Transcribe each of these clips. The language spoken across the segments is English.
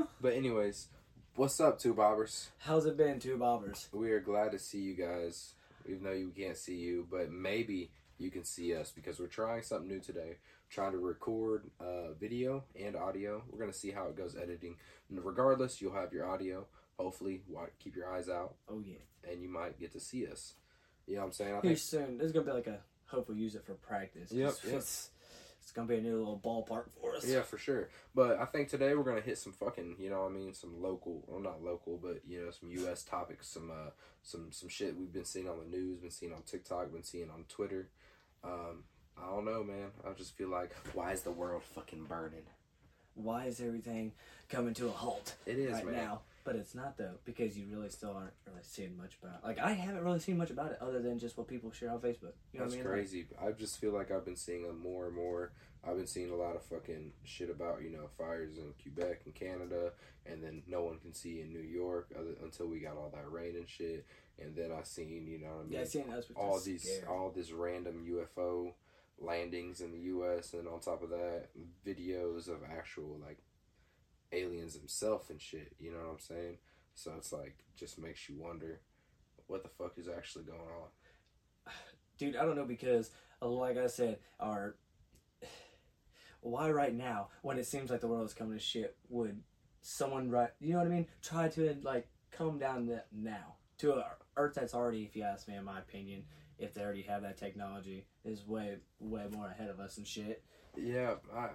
know. But anyways, what's up, two bobbers? How's it been, two bobbers? We are glad to see you guys, even though you can't see you, but maybe you can see us because we're trying something new today. trying to record uh, video and audio. We're gonna see how it goes editing. And regardless, you'll have your audio. Hopefully, keep your eyes out, Oh yeah. and you might get to see us. You know what I'm saying? I Here think soon. This is gonna be like a. Hopefully, use it for practice. Yep, yep. It's, it's gonna be a new little ballpark for us. Yeah, for sure. But I think today we're gonna hit some fucking, you know, what I mean, some local, well, not local, but you know, some U.S. topics, some, uh, some, some shit we've been seeing on the news, been seeing on TikTok, been seeing on Twitter. Um, I don't know, man. I just feel like, why is the world fucking burning? Why is everything coming to a halt It is, right man. now? But it's not though, because you really still aren't really seeing much about. Like I haven't really seen much about it other than just what people share on Facebook. You know That's what I mean? Like, crazy. I just feel like I've been seeing it more and more. I've been seeing a lot of fucking shit about you know fires in Quebec and Canada, and then no one can see in New York other, until we got all that rain and shit. And then I seen you know what I mean yeah, seen us with all these scary. all this random UFO landings in the U.S. and on top of that, videos of actual like aliens themselves and shit. You know what I'm saying? So it's like just makes you wonder what the fuck is actually going on. dude i don't know because uh, like i said our why right now when it seems like the world is coming to shit would someone right you know what i mean try to like calm down that now to a earth that's already if you ask me in my opinion if they already have that technology is way way more ahead of us and shit Yeah, I, I,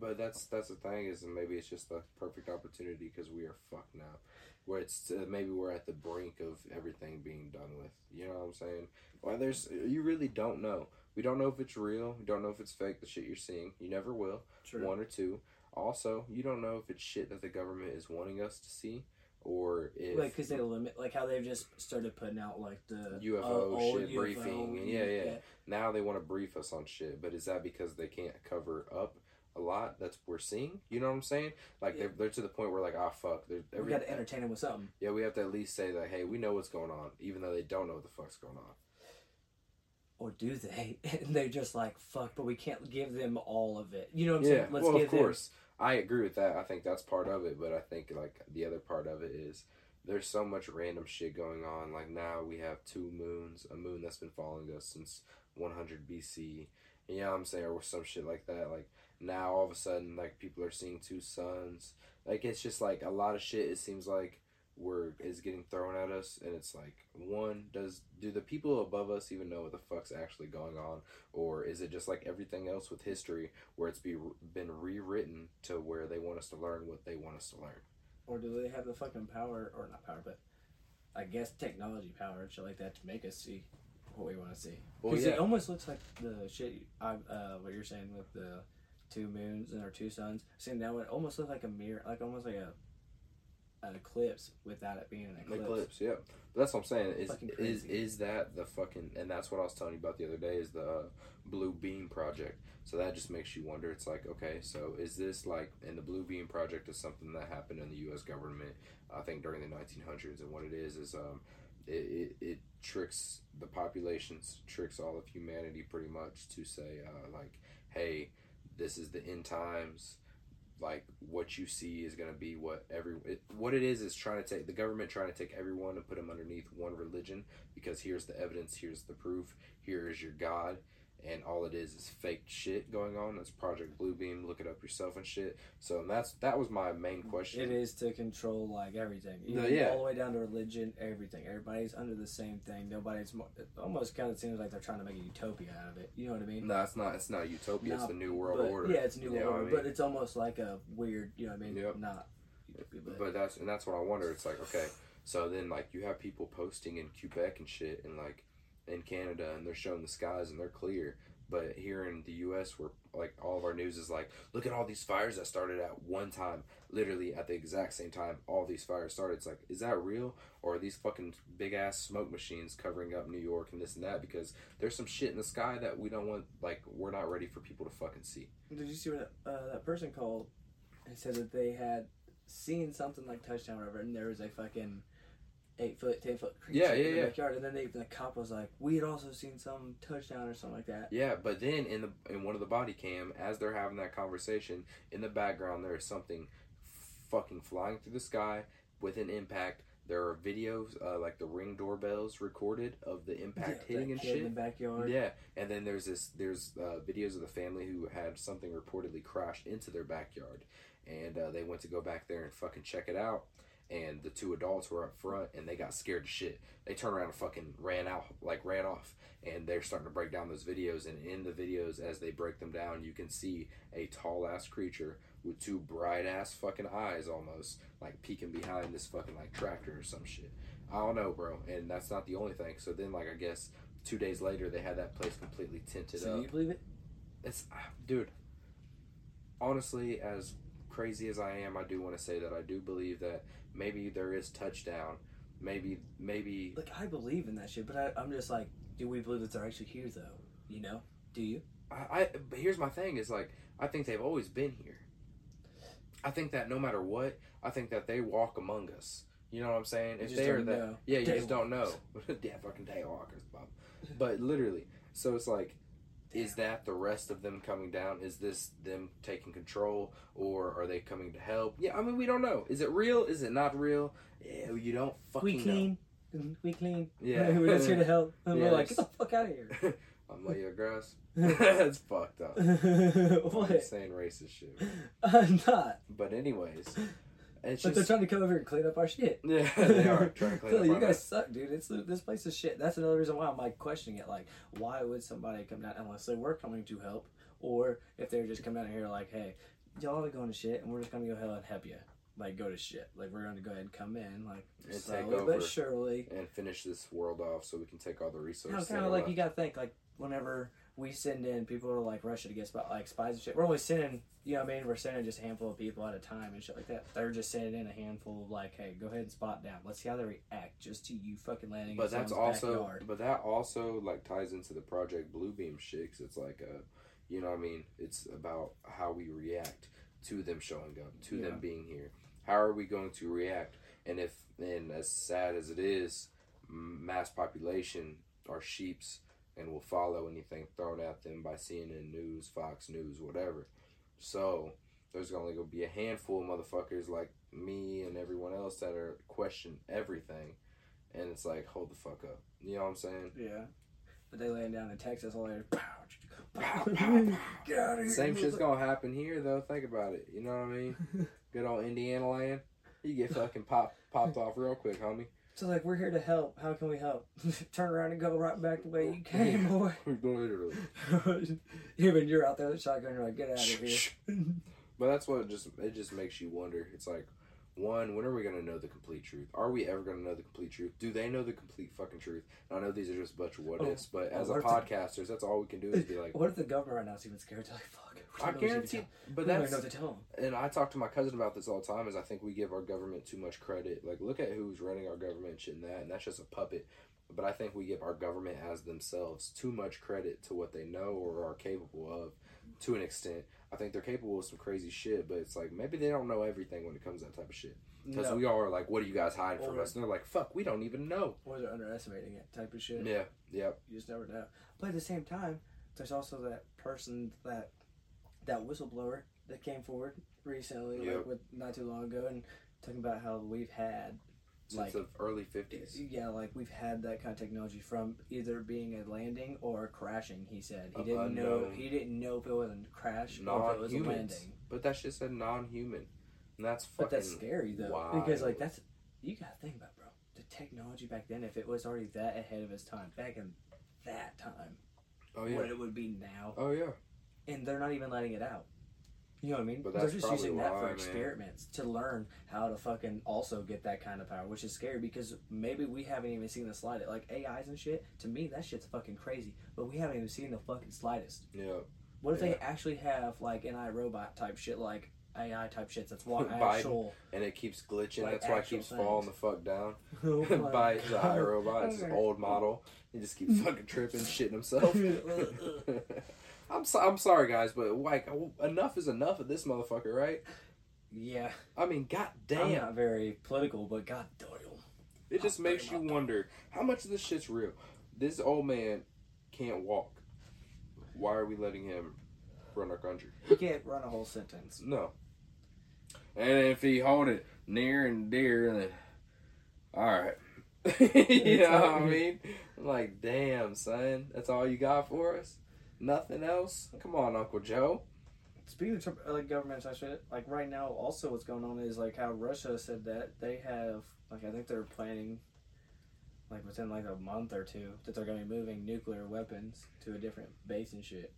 but that's that's the thing is maybe it's just the perfect opportunity because we are fucked now. Where it's uh, maybe we're at the brink of everything being done with. You know what I'm saying? Well, there's you really don't know. We don't know if it's real. We don't know if it's fake. The shit you're seeing, you never will. True. One or two. Also, you don't know if it's shit that the government is wanting us to see, or if like because they limit like how they've just started putting out like the UFO uh, shit briefing and yeah, yeah. now they want to brief us on shit. But is that because they can't cover up a lot that's we're seeing? You know what I'm saying? Like Yeah. they're, they're to the point where like ah fuck, they're, we got to entertain them with something yeah we have to at least say that hey we know what's going on even though they don't know what the fuck's going on. Or do they? And they're just like, fuck, but we can't give them all of it. You know what I'm Yeah, saying? Let's well of give them. I agree with that. I think that's part of it, but I think like the other part of it is there's so much random shit going on. Like now we have two moons, a moon that's been following us since 100 BC. You know what I'm saying, or some shit like that. Like now all of a sudden, like people are seeing two suns. Like it's just like a lot of shit. It seems like we're is getting thrown at us, and it's like one does do the people above us even know what the fuck's actually going on, or is it just like everything else with history where it's be been rewritten to where they want us to learn what they want us to learn? Or do they have the fucking power, or not power, but I guess technology power and shit like that to make us see what we want to see? Well, Because yeah. it almost looks like the shit, I, uh, what you're saying with the two moons and our two suns. Seeing that would almost look like a mirror, like almost like a an eclipse without it being an eclipse. Eclipse, yeah. But that's what I'm saying. Is is is that the fucking and that's what I was telling you about the other day is the uh, Blue Beam project. So that just makes you wonder. It's like, okay, so is this like and the Blue Beam project is something that happened in the U.S. government, I think during the 1900s, and what it is is um, it, it, it tricks the populations, tricks all of humanity pretty much to say uh, like, hey, this is the end times like what you see is going to be what every it, what it is is trying to take the government trying to take everyone and put them underneath one religion because here's the evidence here's the proof here is your god and all it is is fake shit going on that's project bluebeam look it up yourself and shit so that's that was my main question It is to control like everything. No, yeah. All the way down to religion, everything. Everybody's under the same thing. Nobody's. It almost kind of seems like they're trying to make a utopia out of it. You know what I mean? no it's not it's not utopia it's the new world but, order Yeah, it's a new world what I order, mean? but it's almost like a weird. You know what I mean? Yep. Not. utopia, but- But that's and that's what I wonder. It's like okay, so then like you have people posting in Quebec and shit, and like in Canada, and they're showing the skies and they're clear. But here in the U.S., where like all of our news is like, look at all these fires that started at one time, literally at the exact same time. All these fires started. It's like, is that real, or are these fucking big ass smoke machines covering up New York and this and that? Because there's some shit in the sky that we don't want. Like we're not ready for people to fucking see. Did you see what uh, that person called and said that they had seen something like touchdown or whatever, and there was a fucking eight foot, ten foot creature Yeah, in the yeah. backyard, and then they, the cop was like, "We had also seen some touchdown or something like that." Yeah, but then in the in one of the body cam, as they're having that conversation, in the background there is something fucking flying through the sky with an impact. There are videos, uh, like the ring doorbells recorded of the impact Yeah, hitting and kid in the backyard. Yeah, and then there's this there's uh, videos of the family who had something reportedly crashed into their backyard, and uh, they went to go back there and fucking check it out. And the two adults were up front, and they got scared to shit. They turned around and fucking ran out, like ran off. And they're starting to break down those videos. And in the videos, as they break them down, you can see a tall ass creature with two bright ass fucking eyes, almost like peeking behind this fucking like tractor or some shit. I don't know, bro. And that's not the only thing. So then, like, I guess two days later, they had that place completely tinted So up. you believe it? It's ah, dude. Honestly, as crazy as I am, I do want to say that I do believe that maybe there is touchdown. Maybe, maybe Like I believe in that shit, but I, I'm just like, do we believe that they're actually here though? You know? Do you? I, I. But here's my thing: is like I think they've always been here. I think that no matter what, I think that they walk among us. You know what I'm saying? You If just they are don't that, know. yeah, you just don't know. yeah, fucking daywalkers, Bob. But literally, so it's like, is that the rest of them coming down? Is this them taking control, or are they coming to help? Yeah, I mean, we don't know. Is it real? Is it not real? Yeah, you don't fucking we clean. We clean. Yeah. we're just here to help. And we're like, get the fuck out of here. I'm like, your grass. That's fucked up. I'm what? saying racist shit. I'm not. But anyways, it's But they're trying to come over here and clean up our shit. yeah, they are trying to clean up you guys mess. suck, dude. It's this place is shit. That's another reason why I'm like questioning it. Like, why would somebody come down unless they were coming to help, or if they're just coming down here like, hey, y'all are going to shit, and we're just gonna go ahead and help you. Like, go to shit. Like, we're gonna go ahead and come in, like, And slowly but surely. and finish this world off so we can take all the You know, resources. kind of like left. you gotta think like whenever we send in people are like rushing to get spot like spies and shit. We're only sending, you know what I mean? We're sending just a handful of people at a time and shit like that. They're just sending in a handful of like, hey, go ahead and spot down. Let's see how they react just to you fucking landing. But in that's also, backyard. but that also like ties into the Project Bluebeam shit. 'cause it's like, a, you know, what I mean, it's about how we react to them showing up, to Yeah. them being here. How are we going to react? And if, and as sad as it is, mass population are sheeps and will follow anything thrown at them by CNN News, Fox News, whatever. So there's only gonna be a handful of motherfuckers like me and everyone else that are question everything, and it's like hold the fuck up. You know what I'm saying? yeah. But they laying down in Texas all there. Pow, pow, pow. Get out of here. Same shit's gonna happen here though. Think about it. You know what I mean? Good old Indiana land. You get fucking pop popped off real quick, homie. So like we're here to help. How can we help? Turn around and go right back the way you came, boy. Literally. Even you're out there with a shotgun. You're like, get out of here. But that's what it just it just makes you wonder. It's like, one, when are we gonna know the complete truth? Are we ever gonna know the complete truth? Do they know the complete fucking truth? And I know these are just a bunch of what Oh, ifs, but oh, as a if the- podcasters, that's all we can do is be like, What if the governor right now is even scared? They're like, fuck. We I don't know what to guarantee. tell- But we don't that's know to tell them. and I talk to my cousin about this all the time. Is I think we give our government too much credit. Like, look at who's running our government, and shit, and that, and that's just a puppet. But I think we give our government as themselves too much credit to what they know or are capable of, to an extent. I think they're capable of some crazy shit, but it's like maybe they don't know everything when it comes to that type of shit. Because No. we all are like, "What are you guys hide from us?" And they're like, "Fuck, we don't even know." Or they're underestimating it type of shit. Yeah, yeah. You just never know. But at the same time, there's also that person that that whistleblower that came forward recently, Yep. like with not too long ago, and talking about how we've had since Like- the early fifties. Yeah, like we've had that kind of technology from either being a landing or crashing. He said he Of didn't know he didn't know if it was a crash or if it was a landing. but that's just a non-human, and that's fucking. But that's scary though, because like that's you got to think about, bro. The technology back then, if it was already that ahead of its time, back in that time, Oh yeah. what it would be now, Oh yeah. And they're not even letting it out. You know what I mean? But they're just using that why, for man. experiments to learn how to fucking also get that kind of power, which is scary because maybe we haven't even seen the slightest. Like AIs and shit, to me that shit's fucking crazy. But we haven't even seen the fucking slightest. Yeah. What if they actually have like an iRobot type shit, like AI type shits that's Biden. actual? And it keeps glitching. Like That's why it keeps things. falling the fuck down. Oh By the iRobot, it's an old model. He just keeps fucking tripping, shitting himself. I'm so, I'm sorry, guys, but like enough is enough of this motherfucker, right? Yeah, I mean, god I'm damn, not very political, but god damn. it just makes you wonder how much of this shit's real. This old man can't walk. Why are we letting him run our country? He can't run a whole sentence. No. And if he hold it near and dear, then all right. you know what I mean? I'm like, damn, son, that's all you got for us? Nothing else? Come on, Uncle Joe. Speaking of Trump, like governments, I should like right now. Also, what's going on is like how Russia said that they have like I think they're planning like within like a month or two that they're going to be moving nuclear weapons to a different base and shit,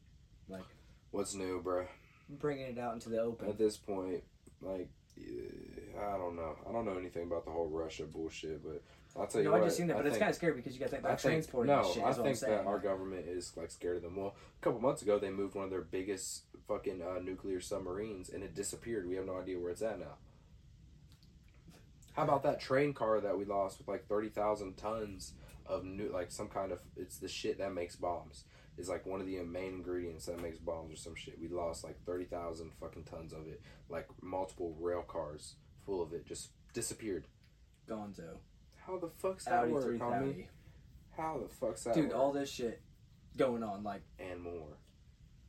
like What's new, bro? bringing it out into the open. At this point, like, I don't know. I don't know anything about the whole Russia bullshit, but I'll tell you No, I just seen that, I but it's think- kind of scary because you got think about think, transporting no, shit. I think that our government is like scared of them. Well, a couple months ago, they moved one of their biggest fucking uh, nuclear submarines, and it disappeared. We have no idea where it's at now. How about that train car that we lost with like thirty thousand tons of new, like some kind of it's the shit that makes bombs. Is like one of the main ingredients that makes bombs or some shit. We lost like thirty thousand fucking tons of it, like multiple rail cars full of it, just disappeared. Gonzo, How the fuck's that Audi work, homie? How the fuck's that dude. work? All this shit going on, like and more.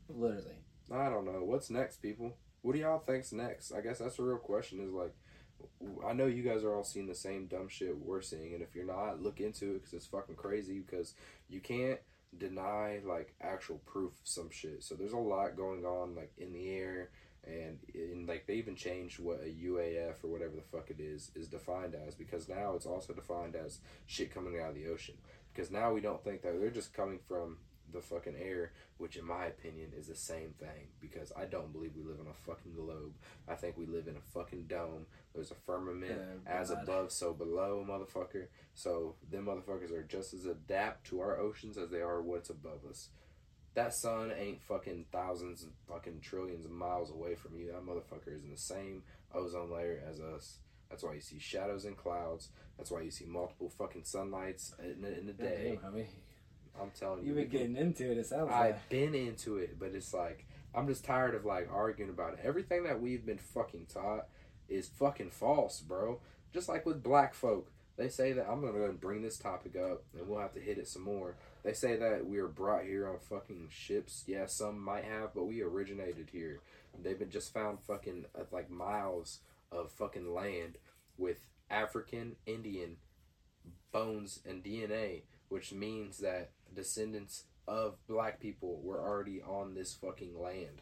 literally. I don't know. What's next, people? What do y'all think's next? I guess that's the real question. Is like, I know you guys are all seeing the same dumb shit we're seeing, and if you're not, look into it because it's fucking crazy. Because you can't deny like actual proof of some shit. So there's a lot going on like in the air, and in like they even changed what a UAF or whatever the fuck it is is defined as because now it's also defined as shit coming out of the ocean. Because now we don't think that they're just coming from the fucking air, which in my opinion is the same thing. Because I don't believe we live on a fucking globe. I think we live in a fucking dome. There's a firmament Yeah, as above, so below, motherfucker. So them motherfuckers are just as adapt to our oceans as they are what's above us. That sun ain't fucking thousands and fucking trillions of miles away from you. That motherfucker is in the same ozone layer as us. That's why you see shadows and clouds. That's why you see multiple fucking sunlights in, in a day. Damn, I mean, I'm telling you. you've been getting into it. It sounds like. I've been into it, but it's like I'm just tired of like arguing about it. Everything that we've been fucking taught is fucking false, bro. Just like with black folk, they say that I'm gonna go and bring this topic up, and we'll have to hit it some more. They say that we are brought here on fucking ships. Yeah, some might have, but we originated here. They've been just found fucking uh, like miles of fucking land with African Indian bones and DNA, which means that descendants of black people were already on this fucking land.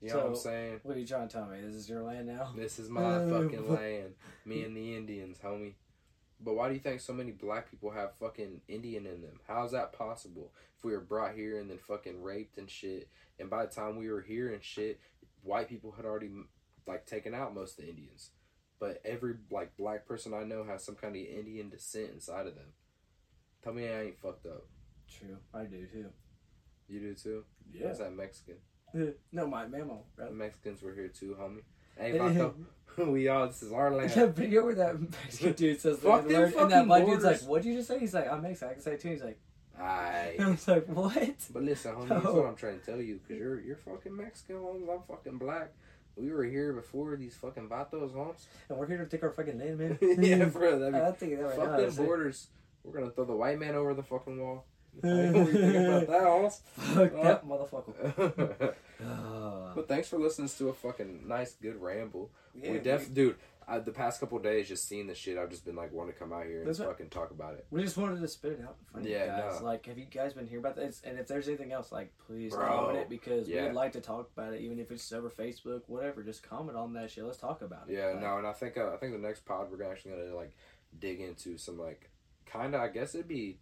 You know what I'm saying? What are you trying to tell me? This is your land now? This is my fucking land. Me and the Indians, homie. But why do you think so many black people have fucking Indian in them? How is that possible? If we were brought here and then fucking raped and shit, and by the time we were here and shit, white people had already like taken out most of the Indians. But every like black person I know has some kind of Indian descent inside of them. Tell me I ain't fucked up. True, I do too. You do too? Yeah. Is that Mexican? no, my mammal, The. Mexicans were here too, homie. Hey, Vato, we all, this is our land. You know where that Mexican dude says the Fuck word, and that black dude's like, "What'd you just say?" He's like, "I'm Mexican. I can say it too." He's like, Aye. I was like, "What?" But listen, homie, that's what I'm trying to tell you, because you're, you're fucking Mexican, homes. I'm fucking black. We were here before these fucking vatos, homes. And we're here to take our fucking land, man. yeah, bro. That'd be, I think that right fuck now. them it's like, borders. We're to throw the white man over the fucking wall. what do you think about that, homes? Fuck that motherfucker. But thanks for listening to a fucking nice, good ramble. Yeah, we def, dude. I, the past couple days, just seeing the shit, I've just been like wanting to come out here and fucking talk about it. We just wanted to spit it out in front of Yeah, you guys. no. Like, have you guys been hearing about this? And if there's anything else, like, please Bro, comment it because yeah. we'd like to talk about it, even if it's over Facebook, whatever. Just comment on that shit. Let's talk about it. Yeah, Like, no, and I think uh, I think the next pod we're actually gonna like dig into some like kind of I guess it'd be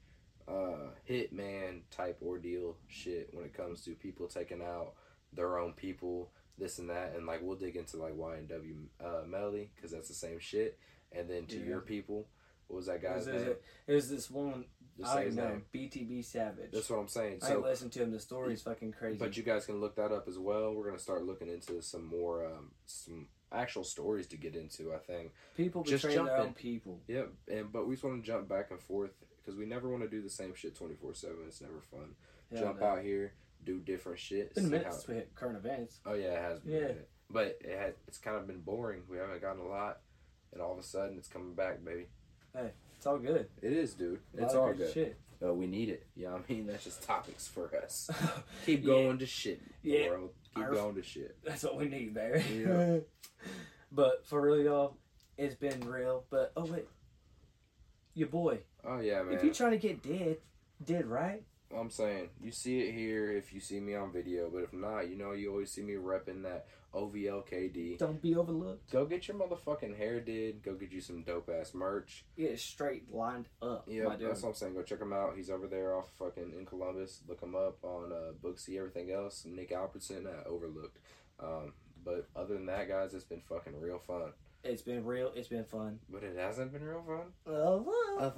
uh hitman type ordeal shit when it comes to people taking out their own people, this and that, and like we'll dig into like YNW uh, Melly because that's the same shit, and then to Yeah. your people, what was that It guy's was, name? it was this one. Just I know. BTB Savage. That's what I'm saying. I So ain't listened to him. The story's fucking crazy. But you guys can look that up as well. We're gonna start looking into some more, um, some actual stories to get into. I think. people just betray their jump own in. people. Yep. And but we just want to jump back and forth because we never want to do the same shit twenty four seven. It's never fun. Yeah, jump no. out here, do different shit. It's been a see minute how- since we hit current events. oh yeah, it has been. Yeah. But it had, it's kind of been boring. We haven't gotten a lot, and all of a sudden it's coming back, baby. Hey, it's all good. It is, dude. It's all good. Shit. uh, we need it. You know what I mean? That's just topics for us. Keep Yeah. going to shit, Yeah. world. Keep Our- going to shit. That's what we need, Barry. Yeah. but for real, y'all, it's been real. But oh wait, your boy. Oh yeah, man. If you're trying to get dead, dead right. I'm saying you see it here if you see me on video, but if not, you know you always see me repping that OVLKD. Don't be overlooked. Go get your motherfucking hair did. Go get you some dope ass merch. Get straight lined up. Yeah, that's what I'm saying. Go check him out. He's over there off fucking in Columbus. Look him up on uh, Booksy. Everything else, Nick Albertson at Overlooked. Um, but other than that, guys, it's been fucking real fun. It's been real. It's been fun. But it hasn't been real fun. Oh, Uh,